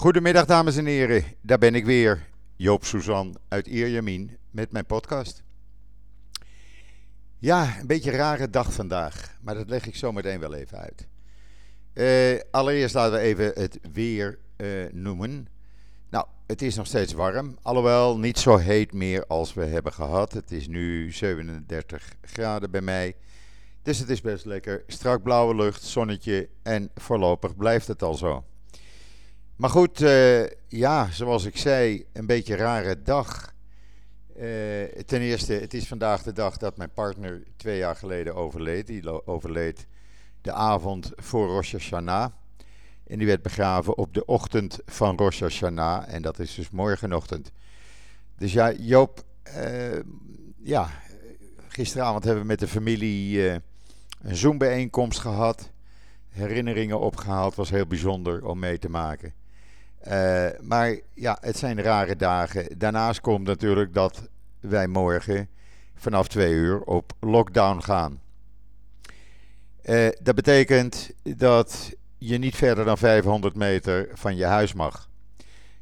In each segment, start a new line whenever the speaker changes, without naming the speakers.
Goedemiddag dames en heren, daar ben ik weer, Joop Suzan uit Ierjamin met mijn podcast. Ja, een beetje rare dag vandaag, maar dat leg ik zo meteen wel even uit. Uh, allereerst laten we even het weer uh, noemen. Nou, het is nog steeds warm, alhoewel niet zo heet meer als we hebben gehad. Het is nu 37 graden bij mij. Dus het is best lekker. Strak blauwe lucht, zonnetje en voorlopig blijft het al zo. Maar goed, uh, ja, zoals ik zei, een beetje rare dag. Uh, ten eerste, het is vandaag de dag dat mijn partner twee jaar geleden overleed. Die overleed de avond voor Rosh Hashanah. En die werd begraven op de ochtend van Rosh Hashanah. En dat is dus morgenochtend. Dus ja, Joop, uh, ja, gisteravond hebben we met de familie een Zoom-bijeenkomst gehad. Herinneringen opgehaald, was heel bijzonder om mee te maken. Uh, maar ja, het zijn rare dagen. Daarnaast komt natuurlijk dat wij morgen vanaf twee uur op lockdown gaan. Uh, dat betekent dat je niet verder dan 500 meter van je huis mag.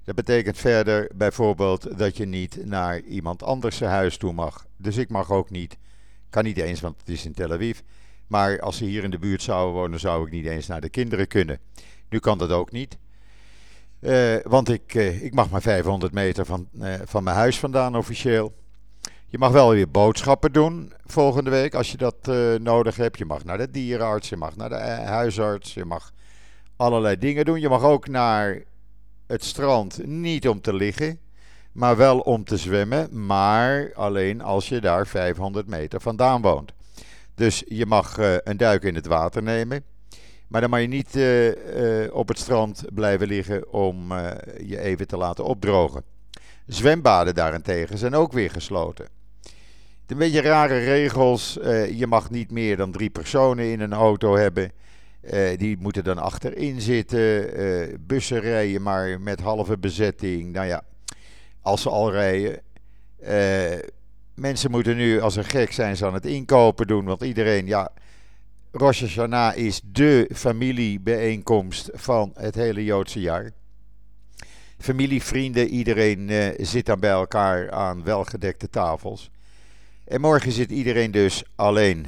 Dat betekent verder bijvoorbeeld dat je niet naar iemand anders huis toe mag. Dus ik mag ook niet, kan niet eens, want het is in Tel Aviv. Maar als ze hier in de buurt zouden wonen, zou ik niet eens naar de kinderen kunnen. Nu kan dat ook niet. Uh, want ik, uh, ik mag maar 500 meter van, uh, van mijn huis vandaan officieel. Je mag wel weer boodschappen doen volgende week als je dat nodig hebt. Je mag naar de dierenarts, je mag naar de huisarts, je mag allerlei dingen doen. Je mag ook naar het strand, niet om te liggen, maar wel om te zwemmen. Maar alleen als je daar 500 meter vandaan woont. Dus je mag een duik in het water nemen. Maar dan mag je niet uh, uh, op het strand blijven liggen om uh, je even te laten opdrogen. Zwembaden daarentegen zijn ook weer gesloten. Een beetje rare regels. je mag niet meer dan drie personen in een auto hebben. die moeten dan achterin zitten. bussen rijden maar met halve bezetting. Nou ja, als ze al rijden. mensen moeten nu als een gek zijn ze aan het inkopen doen. Want iedereen, ja Rosh Hashanah is de familiebijeenkomst van het hele Joodse jaar. Familie, vrienden, iedereen uh, zit dan bij elkaar aan welgedekte tafels. En morgen zit iedereen dus alleen.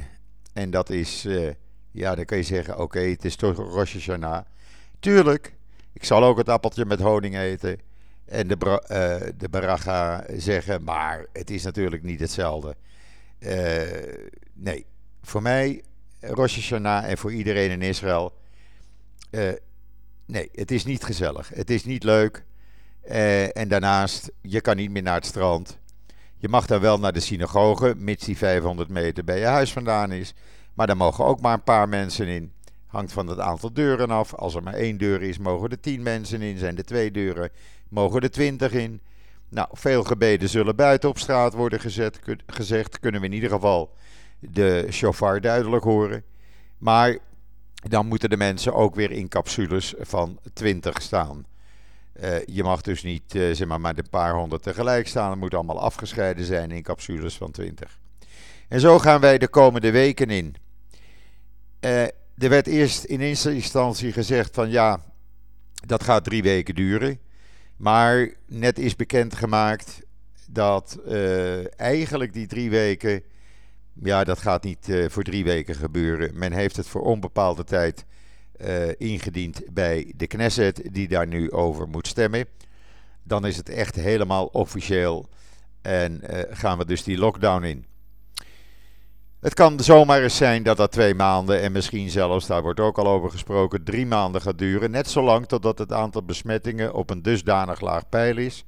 En dat is, uh, ja, dan kan je zeggen: oké, het is toch Rosh Hashanah. Tuurlijk, ik zal ook het appeltje met honing eten. En de, uh, de baracha zeggen, maar het is natuurlijk niet hetzelfde. nee, voor mij Rosh Hashanah en voor iedereen in Israël. Uh, nee, het is niet gezellig. Het is niet leuk. Uh, en daarnaast, je kan niet meer naar het strand. Je mag dan wel naar de synagoge, mits die 500 meter bij je huis vandaan is. Maar daar mogen ook maar een paar mensen in. Hangt van het aantal deuren af. Als er maar één deur is, mogen er tien mensen in. Zijn er twee deuren, mogen er twintig in. Nou, veel gebeden zullen buiten op straat worden gezet, gezegd. Kunnen we in ieder geval de chauffeur duidelijk horen. Maar dan moeten de mensen ook weer in capsules van 20 staan. Uh, je mag dus niet uh, zeg maar, met een paar honderd tegelijk staan. Het moet allemaal afgescheiden zijn in capsules van 20. En zo gaan wij de komende weken in. Uh, er werd eerst in eerste instantie gezegd van ja, dat gaat drie weken duren. Maar net is bekendgemaakt dat eigenlijk die drie weken ja, dat gaat niet uh, voor drie weken gebeuren. Men heeft het voor onbepaalde tijd uh, ingediend bij de Knesset, die daar nu over moet stemmen. Dan is het echt helemaal officieel en uh, gaan we dus die lockdown in. Het kan zomaar eens zijn dat dat twee maanden en misschien zelfs, daar wordt ook al over gesproken, drie maanden gaat duren. Net zolang totdat het aantal besmettingen op een dusdanig laag pijl is.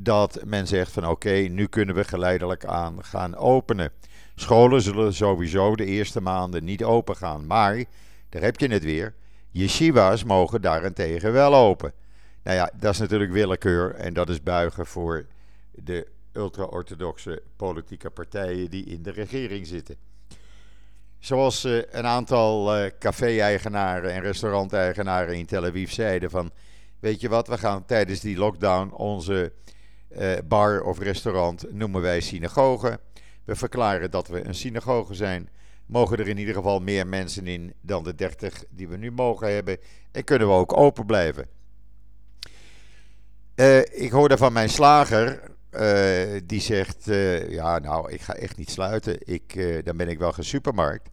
Dat men zegt van oké, nu kunnen we geleidelijk aan gaan openen. Scholen zullen sowieso de eerste maanden niet open gaan. Maar, daar heb je het weer, yeshiva's mogen daarentegen wel open. Nou ja, dat is natuurlijk willekeur en dat is buigen voor de ultra-orthodoxe politieke partijen die in de regering zitten. Zoals uh, een aantal uh, café-eigenaren en restauranteigenaren in Tel Aviv zeiden van... Weet je wat, we gaan tijdens die lockdown onze uh, bar of restaurant noemen wij synagoge. We verklaren dat we een synagoge zijn. Mogen er in ieder geval meer mensen in dan de 30 die we nu mogen hebben. En kunnen we ook open blijven. ik hoorde van mijn slager, die zegt, ja nou, ik ga echt niet sluiten. Ik, dan ben ik wel geen supermarkt.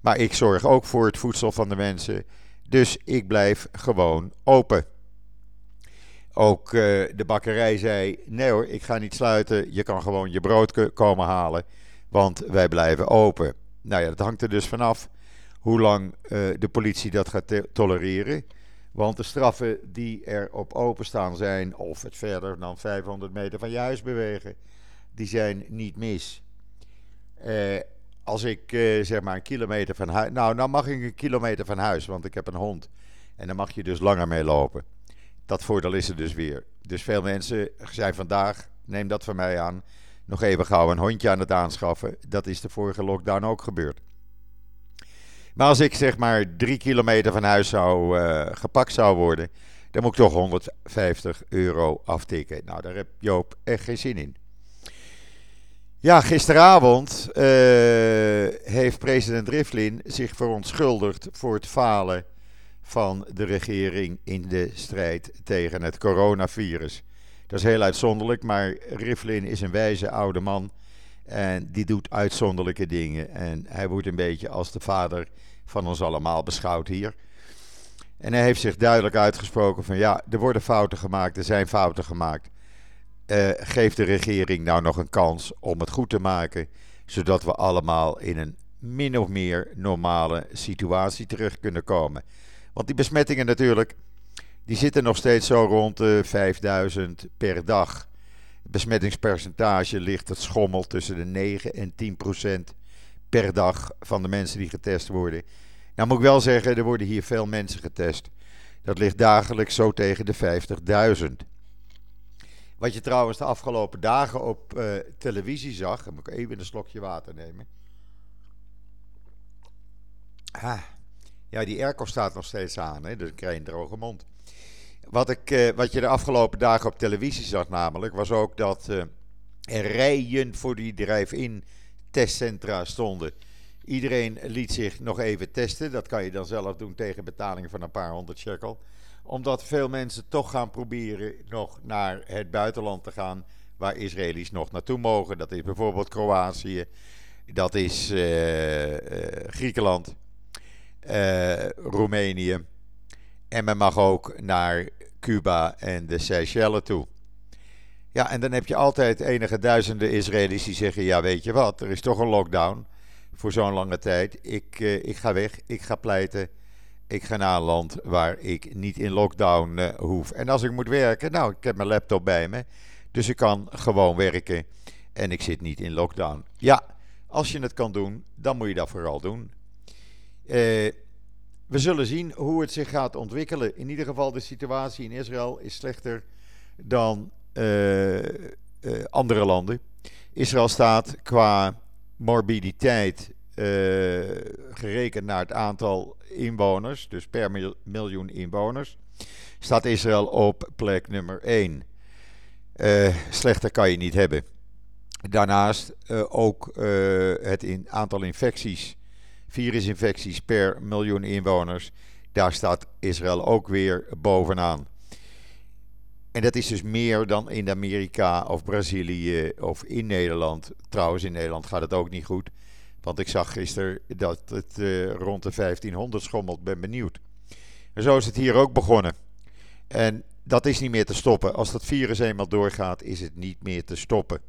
Maar ik zorg ook voor het voedsel van de mensen. Dus ik blijf gewoon open. Ook de bakkerij zei: nee hoor, ik ga niet sluiten. Je kan gewoon je brood komen halen. Want wij blijven open. Nou ja, dat hangt er dus vanaf hoe lang uh, de politie dat gaat tolereren. Want de straffen die er op openstaan zijn, of het verder dan 500 meter van je huis bewegen, die zijn niet mis. Uh, als ik zeg maar een kilometer van huis. Nou, dan mag ik een kilometer van huis, want ik heb een hond. En dan mag je dus langer mee lopen. Dat voordeel is er dus weer. Dus veel mensen zijn vandaag, neem dat van mij aan, nog even gauw een hondje aan het aanschaffen. Dat is de vorige lockdown ook gebeurd. Maar als ik zeg maar drie kilometer van huis zou uh, gepakt zou worden, dan moet ik toch 150 euro aftikken. Nou, daar heb Joop echt geen zin in. Ja, gisteravond uh, heeft president Rivlin zich verontschuldigd voor het falen van de regering in de strijd tegen het coronavirus. Dat is heel uitzonderlijk, maar Rivlin is een wijze oude man. En die doet uitzonderlijke dingen. En hij wordt een beetje als de vader van ons allemaal beschouwd hier. En hij heeft zich duidelijk uitgesproken van ja, er worden fouten gemaakt, er zijn fouten gemaakt. Uh, geef de regering nou nog een kans om het goed te maken, zodat we allemaal in een min of meer normale situatie terug kunnen komen. Want die besmettingen natuurlijk, die zitten nog steeds zo rond de 5000 per dag. Het besmettingspercentage ligt, het schommelt tussen de 9 en 10 procent per dag van de mensen die getest worden. Nou moet ik wel zeggen, er worden hier veel mensen getest. Dat ligt dagelijks zo tegen de 50.000. Wat je trouwens de afgelopen dagen op uh, televisie zag. Dan moet ik even een slokje water nemen. Ah, ja, die airco staat nog steeds aan, hè, dus ik krijg een droge mond. Wat, ik, uh, wat je de afgelopen dagen op televisie zag namelijk, was ook dat uh, er rijen voor die drive-in testcentra stonden. Iedereen liet zich nog even testen. Dat kan je dan zelf doen tegen betaling van een paar honderd shekel. Omdat veel mensen toch gaan proberen nog naar het buitenland te gaan. Waar Israëli's nog naartoe mogen. Dat is bijvoorbeeld Kroatië. Dat is uh, Griekenland. Uh, Roemenië. En men mag ook naar Cuba en de Seychelles toe. Ja, en dan heb je altijd enige duizenden Israëli's die zeggen: Ja, weet je wat, er is toch een lockdown voor zo'n lange tijd. Ik, uh, ik ga weg, ik ga pleiten. Ik ga naar een land waar ik niet in lockdown uh, hoef. En als ik moet werken, nou, ik heb mijn laptop bij me. Dus ik kan gewoon werken. En ik zit niet in lockdown. Ja, als je het kan doen, dan moet je dat vooral doen. Uh, we zullen zien hoe het zich gaat ontwikkelen. In ieder geval, de situatie in Israël is slechter dan andere landen. Israël staat qua morbiditeit gerekend naar het aantal inwoners, dus per miljoen inwoners, staat Israël op plek nummer 1. Uh, eh, slechter kan je niet hebben. Daarnaast uh, ook het aantal infecties, virusinfecties per miljoen inwoners. Daar staat Israël ook weer bovenaan. En dat is dus meer dan in Amerika of Brazilië of in Nederland. Trouwens, in Nederland gaat het ook niet goed. Want ik zag gisteren dat het uh, rond de 1500 schommelt. Ben benieuwd. En zo is het hier ook begonnen. En dat is niet meer te stoppen. Als dat virus eenmaal doorgaat, is het niet meer te stoppen.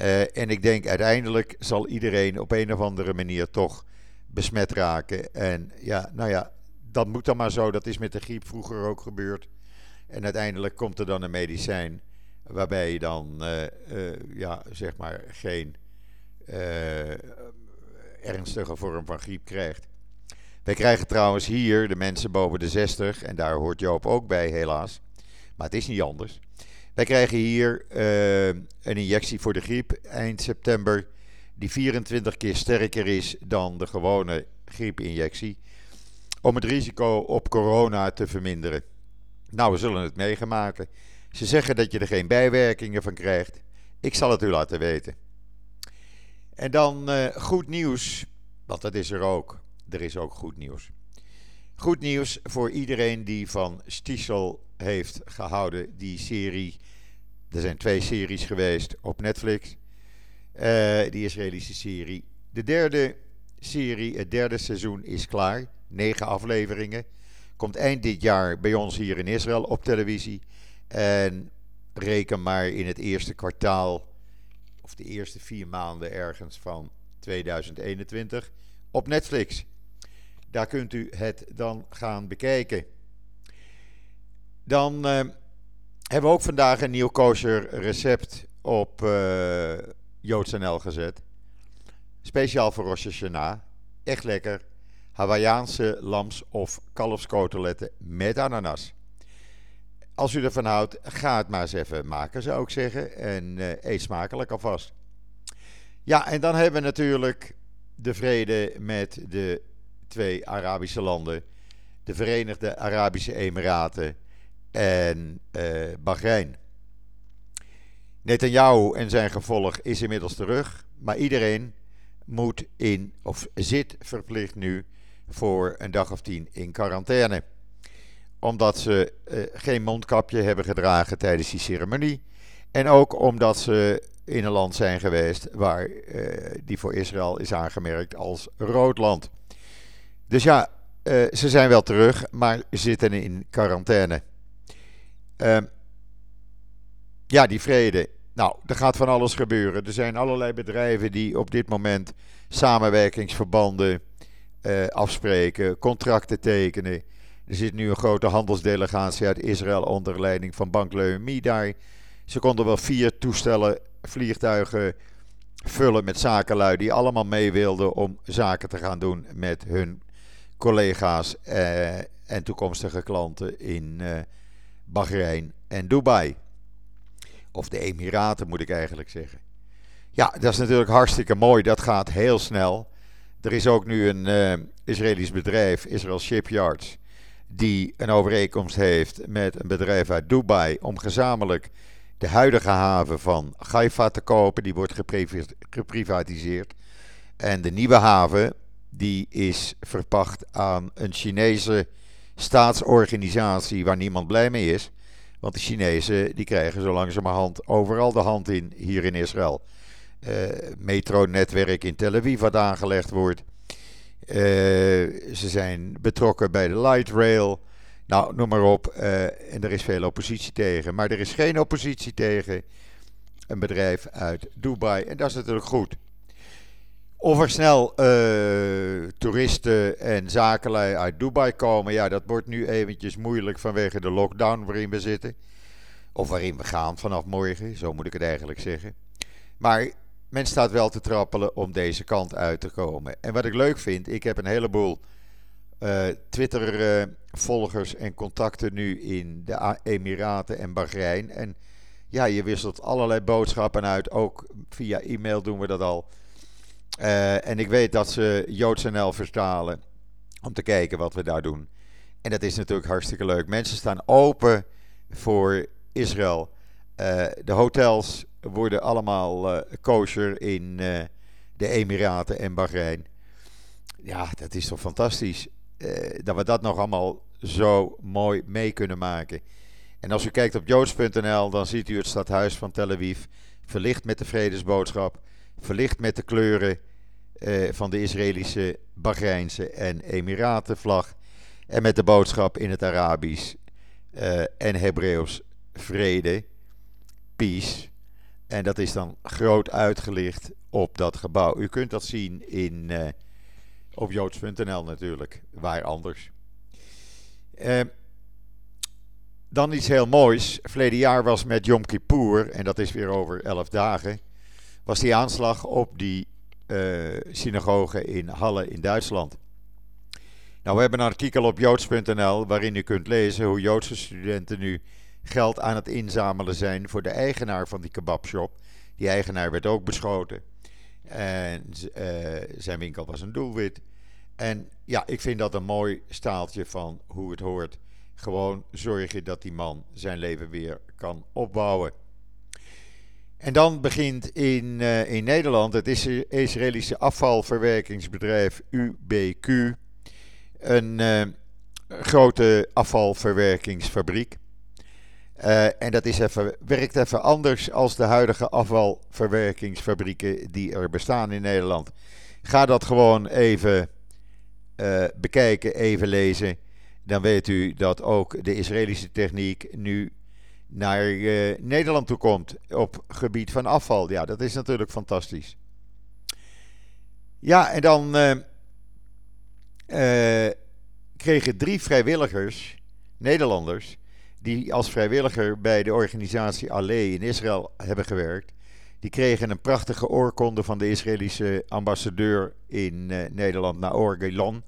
Uh, en ik denk uiteindelijk zal iedereen op een of andere manier toch besmet raken. En ja, nou ja, dat moet dan maar zo. Dat is met de griep vroeger ook gebeurd. En uiteindelijk komt er dan een medicijn waarbij je dan uh, uh, ja, zeg maar geen uh, ernstige vorm van griep krijgt. Wij krijgen trouwens hier de mensen boven de 60, en daar hoort Joop ook bij helaas, maar het is niet anders. Wij krijgen hier een injectie voor de griep eind september, die 24 keer sterker is dan de gewone griepinjectie, om het risico op corona te verminderen. Nou, we zullen het meegemaken. Ze zeggen dat je er geen bijwerkingen van krijgt. Ik zal het u laten weten. En dan uh, goed nieuws, want dat is er ook. Er is ook goed nieuws. Goed nieuws voor iedereen die van Stiesel heeft gehouden. Die serie, er zijn twee series geweest op Netflix. Uh, die Israëlische serie. De derde serie, het derde seizoen is klaar. Negen afleveringen. Komt eind dit jaar bij ons hier in Israël op televisie. En reken maar in het eerste kwartaal, of de eerste vier maanden ergens van 2021, op Netflix. Daar kunt u het dan gaan bekijken. Dan uh, hebben we ook vandaag een nieuw kosher recept op uh, JoodsNL gezet. Speciaal voor Rosh Hashanah. Echt lekker. Hawaïaanse lams- of kalfskoteletten met ananas. Als u ervan houdt, ga het maar eens even maken, zou ik zeggen. En uh, eet smakelijk alvast. Ja, en dan hebben we natuurlijk de vrede met de twee Arabische landen. De Verenigde Arabische Emiraten en uh, Bahrein. Netanyahu en zijn gevolg is inmiddels terug. Maar iedereen moet in, of zit verplicht nu voor een dag of tien in quarantaine. Omdat ze uh, geen mondkapje hebben gedragen tijdens die ceremonie. En ook omdat ze in een land zijn geweest waar uh, die voor Israël is aangemerkt als rood land. Dus ja, uh, ze zijn wel terug, maar zitten in quarantaine. Ja, die vrede. Nou, er gaat van alles gebeuren. Er zijn allerlei bedrijven die op dit moment samenwerkingsverbanden uh, afspreken, contracten tekenen. Er zit nu een grote handelsdelegatie uit Israël onder leiding van Bank Leumi daar. Ze konden wel vier toestellen, vliegtuigen vullen met zakenlui die allemaal mee wilden om zaken te gaan doen met hun collega's uh, en toekomstige klanten in uh, Bahrein en Dubai. Of de Emiraten moet ik eigenlijk zeggen. Ja, dat is natuurlijk hartstikke mooi. Dat gaat heel snel. Er is ook nu een uh, Israëlisch bedrijf, Israel Shipyards, die een overeenkomst heeft met een bedrijf uit Dubai om gezamenlijk de huidige haven van Haifa te kopen. Die wordt geprivatiseerd. En de nieuwe haven, die is verpacht aan een Chinese staatsorganisatie waar niemand blij mee is. Want de Chinezen die krijgen zo langzamerhand overal de hand in hier in Israël. Uh, metronetwerk in Tel Aviv wat aangelegd wordt. Uh, ze zijn betrokken bij de light rail. Nou, noem maar op. Uh, en er is veel oppositie tegen. Maar er is geen oppositie tegen een bedrijf uit Dubai. En dat is natuurlijk goed. Of er snel uh, toeristen en zakenlui uit Dubai komen, ja, dat wordt nu eventjes moeilijk vanwege de lockdown waarin we zitten. Of waarin we gaan vanaf morgen, zo moet ik het eigenlijk zeggen. Maar men staat wel te trappelen om deze kant uit te komen. En wat ik leuk vind, ik heb een heleboel uh, Twitter-volgers en contacten nu in de Emiraten en Bahrein. En ja, je wisselt allerlei boodschappen uit, ook via e-mail doen we dat al. Uh, en ik weet dat ze JoodsNL vertalen om te kijken wat we daar doen. En dat is natuurlijk hartstikke leuk. Mensen staan open voor Israël. Uh, de hotels worden allemaal uh, kosher in de Emiraten en Bahrein. Ja, dat is toch fantastisch. dat we dat nog allemaal zo mooi mee kunnen maken. En als u kijkt op joods.nl, dan ziet u het stadhuis van Tel Aviv verlicht met de vredesboodschap verlicht met de kleuren uh, van de Israëlische, Bahreinse en Emiratenvlag. En met de boodschap in het Arabisch uh, en Hebreeuws vrede, peace. En dat is dan groot uitgelicht op dat gebouw. U kunt dat zien in, uh, op joods.nl natuurlijk, waar anders. dan iets heel moois. Verleden jaar was met Yom Kippur, en dat is weer over elf dagen was die aanslag op die synagoge in Halle in Duitsland. Nou, we hebben een artikel op joods.nl waarin u kunt lezen hoe Joodse studenten nu geld aan het inzamelen zijn voor de eigenaar van die kebabshop. Die eigenaar werd ook beschoten. En uh, zijn winkel was een doelwit. En ja, ik vind dat een mooi staaltje van hoe het hoort. Gewoon zorgen dat die man zijn leven weer kan opbouwen. En dan begint in, uh, in Nederland het Israëlische afvalverwerkingsbedrijf UBQ een uh, grote afvalverwerkingsfabriek. en dat is even, werkt even anders als de huidige afvalverwerkingsfabrieken die er bestaan in Nederland. Ga dat gewoon even bekijken, even lezen. Dan weet u dat ook de Israëlische techniek nu naar Nederland toe komt op gebied van afval. Ja, dat is natuurlijk fantastisch. Ja, en dan uh, uh, kregen drie vrijwilligers, Nederlanders, die als vrijwilliger bij de organisatie Allee in Israël hebben gewerkt, die kregen een prachtige oorkonde van de Israëlische ambassadeur in Nederland, Naor Gilon,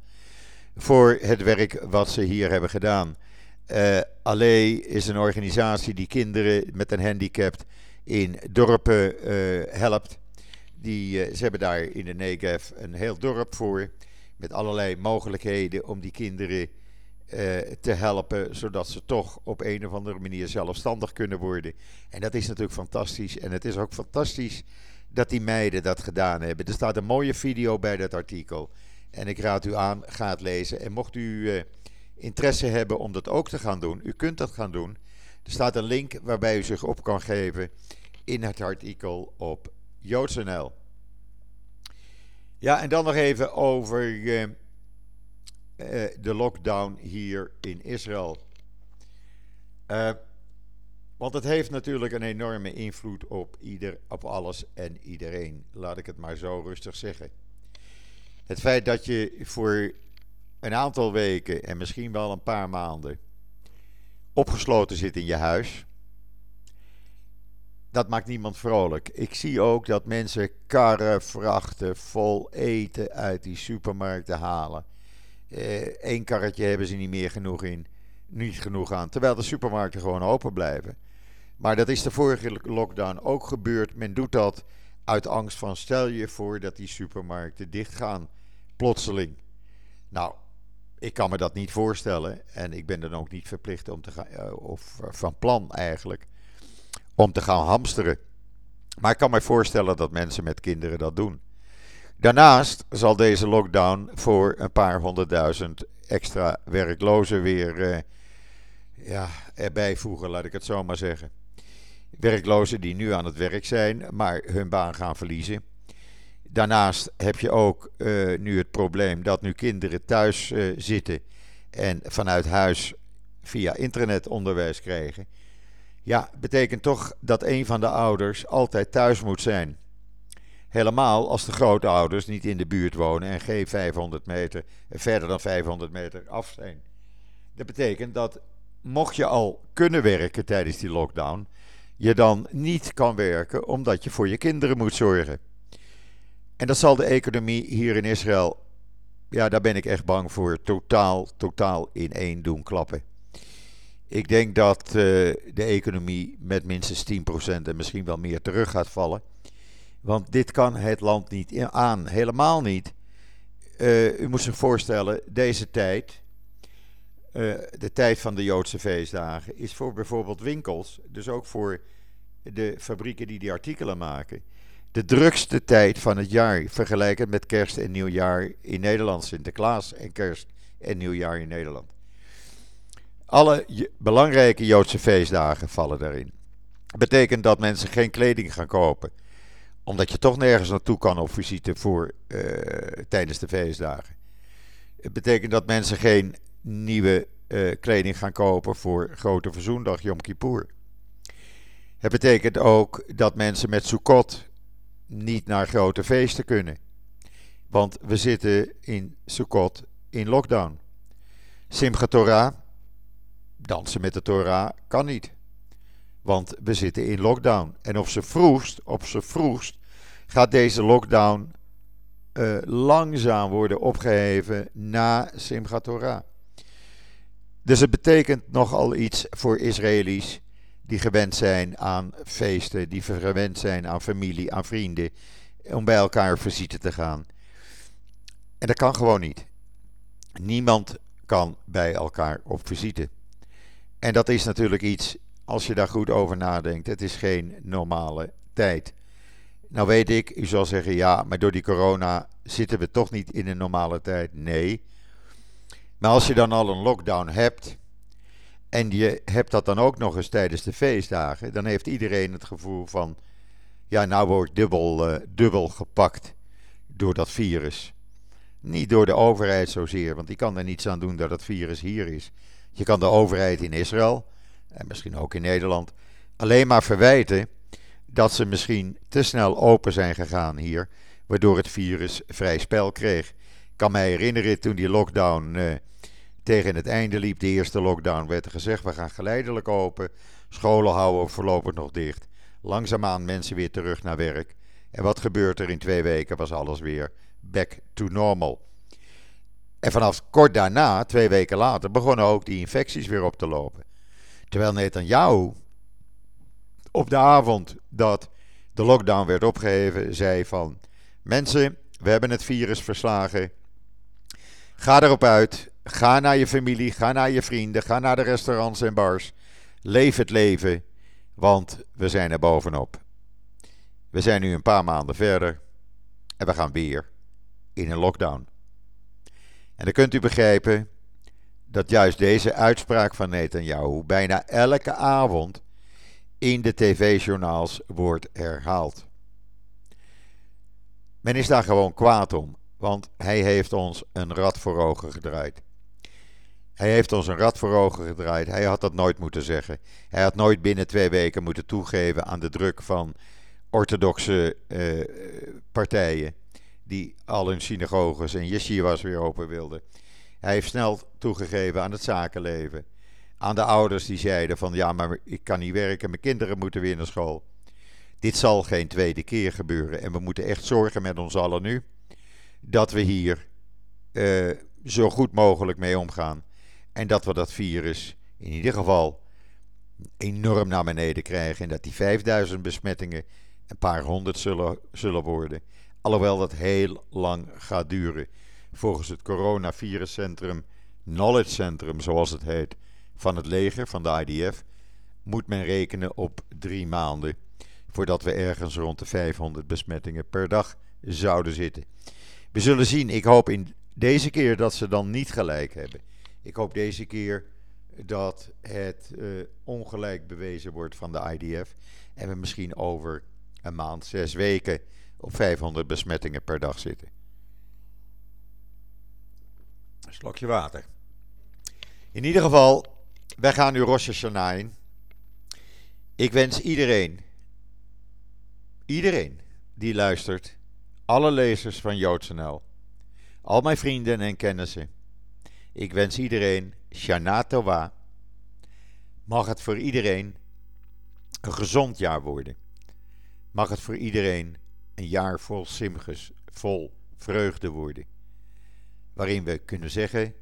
voor het werk wat ze hier hebben gedaan. Uh, Allee is een organisatie die kinderen met een handicap in dorpen helpt. Die, eh, ze hebben daar in de Negev een heel dorp voor. Met allerlei mogelijkheden om die kinderen te helpen. Zodat ze toch op een of andere manier zelfstandig kunnen worden. En dat is natuurlijk fantastisch. En het is ook fantastisch dat die meiden dat gedaan hebben. Er staat een mooie video bij dat artikel. En ik raad u aan, ga het lezen. En mocht u interesse hebben om dat ook te gaan doen, u kunt dat gaan doen. Er staat een link waarbij u zich op kan geven in het artikel op JoodsNL. Ja, en dan nog even over uh, uh, de lockdown hier in Israël. Uh, want het heeft natuurlijk een enorme invloed op, ieder, op alles en iedereen. Laat ik het maar zo rustig zeggen. Het feit dat je voor een aantal weken en misschien wel een paar maanden opgesloten zit in je huis dat maakt niemand vrolijk. Ik zie ook dat mensen karren, vrachten vol eten uit die supermarkten halen. Eén eh, karretje hebben ze niet meer genoeg in, niet genoeg aan. Terwijl de supermarkten gewoon open blijven. Maar dat is de vorige lockdown ook gebeurd. Men doet dat uit angst van stel je voor dat die supermarkten dichtgaan. Plotseling. Nou, ik kan me dat niet voorstellen. En ik ben dan ook niet verplicht om te gaan, eh, of van plan eigenlijk om te gaan hamsteren. Maar ik kan me voorstellen dat mensen met kinderen dat doen. Daarnaast zal deze lockdown voor een paar honderdduizend extra werklozen weer uh, ja, erbij voegen, laat ik het zo maar zeggen. Werklozen die nu aan het werk zijn, maar hun baan gaan verliezen. Daarnaast heb je ook uh, nu het probleem dat nu kinderen thuis uh, zitten en vanuit huis via internet onderwijs krijgen. Ja, betekent toch dat een van de ouders altijd thuis moet zijn. Helemaal als de grote ouders niet in de buurt wonen en geen 500 meter, verder dan 500 meter af zijn. Dat betekent dat mocht je al kunnen werken tijdens die lockdown, je dan niet kan werken omdat je voor je kinderen moet zorgen. En dat zal de economie hier in Israël, ja, daar ben ik echt bang voor, totaal, totaal in één doen klappen. Ik denk dat uh, de economie met minstens 10% en misschien wel meer terug gaat vallen. Want dit kan het land niet aan. Helemaal niet. Uh, u moet zich voorstellen, deze tijd, uh, de tijd van de Joodse feestdagen, is voor bijvoorbeeld winkels, dus ook voor de fabrieken die die artikelen maken, de drukste tijd van het jaar. Vergelijkend met kerst en nieuwjaar in Nederland, Sinterklaas en kerst en nieuwjaar in Nederland. Alle belangrijke Joodse feestdagen vallen daarin. Betekent dat mensen geen kleding gaan kopen. Omdat je toch nergens naartoe kan op visite voor, uh, tijdens de feestdagen. Het betekent dat mensen geen nieuwe uh, kleding gaan kopen voor Grote Verzoendag, Yom Kippur. Het betekent ook dat mensen met Sukkot niet naar grote feesten kunnen. Want we zitten in Sukkot in lockdown. Simchat Torah, dansen met de Torah kan niet. Want we zitten in lockdown. En op zijn vroegst, op zijn vroegst gaat deze lockdown uh, langzaam worden opgeheven na Simchat Torah. Dus het betekent nogal iets voor Israëli's die gewend zijn aan feesten, die gewend zijn aan familie, aan vrienden, om bij elkaar visite te gaan. En dat kan gewoon niet. Niemand kan bij elkaar op visite. En dat is natuurlijk iets, als je daar goed over nadenkt, het is geen normale tijd. Nou weet ik, u zal zeggen, ja, maar door die corona zitten we toch niet in een normale tijd. Nee. Maar als je dan al een lockdown hebt en je hebt dat dan ook nog eens tijdens de feestdagen, dan heeft iedereen het gevoel van, ja, nou word ik dubbel, uh, dubbel gepakt door dat virus. Niet door de overheid zozeer, want die kan er niets aan doen dat het virus hier is. Je kan de overheid in Israël, en misschien ook in Nederland, alleen maar verwijten dat ze misschien te snel open zijn gegaan hier, waardoor het virus vrij spel kreeg. Ik kan mij herinneren toen die lockdown uh, tegen het einde liep, de eerste lockdown, werd er gezegd: we gaan geleidelijk open, scholen houden voorlopig nog dicht. Langzaamaan mensen weer terug naar werk. En wat gebeurt er in twee weken? Was alles weer back to normal. En vanaf kort daarna, twee weken later, begonnen ook die infecties weer op te lopen. Terwijl Netanyahu op de avond dat de lockdown werd opgeheven, zei van... Mensen, we hebben het virus verslagen. Ga erop uit. Ga naar je familie, ga naar je vrienden, ga naar de restaurants en bars. Leef het leven, want we zijn er bovenop. We zijn nu een paar maanden verder en we gaan weer in een lockdown. En dan kunt u begrijpen dat juist deze uitspraak van Netanyahu bijna elke avond in de tv-journaals wordt herhaald. Men is daar gewoon kwaad om, want hij heeft ons een rad voor ogen gedraaid. Hij heeft ons een rad voor ogen gedraaid. Hij had dat nooit moeten zeggen. Hij had nooit binnen twee weken moeten toegeven aan de druk van orthodoxe uh, partijen. Die al hun synagoges en yeshivas weer open wilden. Hij heeft snel toegegeven aan het zakenleven. Aan de ouders die zeiden van ja, maar ik kan niet werken, mijn kinderen moeten weer naar school. Dit zal geen tweede keer gebeuren. En we moeten echt zorgen met ons allen nu dat we hier uh, zo goed mogelijk mee omgaan. En dat we dat virus in ieder geval enorm naar beneden krijgen. En dat die 5000 besmettingen een paar honderd zullen, zullen worden. Alhoewel dat heel lang gaat duren. Volgens het coronaviruscentrum, Knowledge Centrum zoals het heet, van het leger, van de IDF, moet men rekenen op drie maanden voordat we ergens rond de 500 besmettingen per dag zouden zitten. We zullen zien. Ik hoop in deze keer dat ze dan niet gelijk hebben. Ik hoop deze keer dat het uh, ongelijk bewezen wordt van de IDF. En we misschien over een maand, zes weken op 500 besmettingen per dag zitten. Een slokje water. In ieder geval, wij gaan nu Rosh Hashanah in. Ik wens iedereen, iedereen die luistert, alle lezers van JoodsNL, al mijn vrienden en kennissen, ik wens iedereen Shana Tova. Mag het voor iedereen een gezond jaar worden. Mag het voor iedereen een jaar vol simges, vol vreugde worden. Waarin we kunnen zeggen: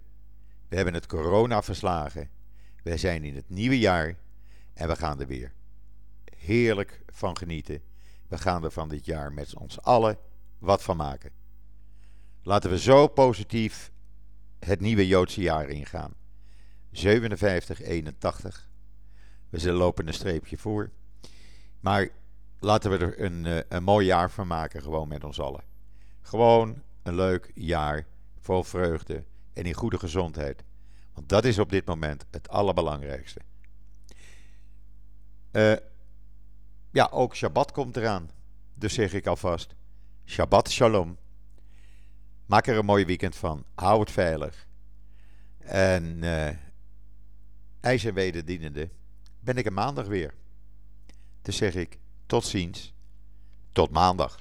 we hebben het corona verslagen. Wij zijn in het nieuwe jaar en we gaan er weer heerlijk van genieten. We gaan er van dit jaar met ons allen wat van maken. Laten we zo positief het nieuwe Joodse jaar ingaan. 57, 81. We lopen een streepje voor. Maar laten we er een, eh, een mooi jaar van maken, gewoon met ons allen. Gewoon een leuk jaar vol vreugde en in goede gezondheid. Want dat is op dit moment het allerbelangrijkste. Uh, ja, ook Shabbat komt eraan. Dus zeg ik alvast: Shabbat Shalom. Maak er een mooi weekend van. Hou het veilig. En uh, ijs en wederdienende ben ik er maandag weer. Dus zeg ik tot ziens. Tot maandag.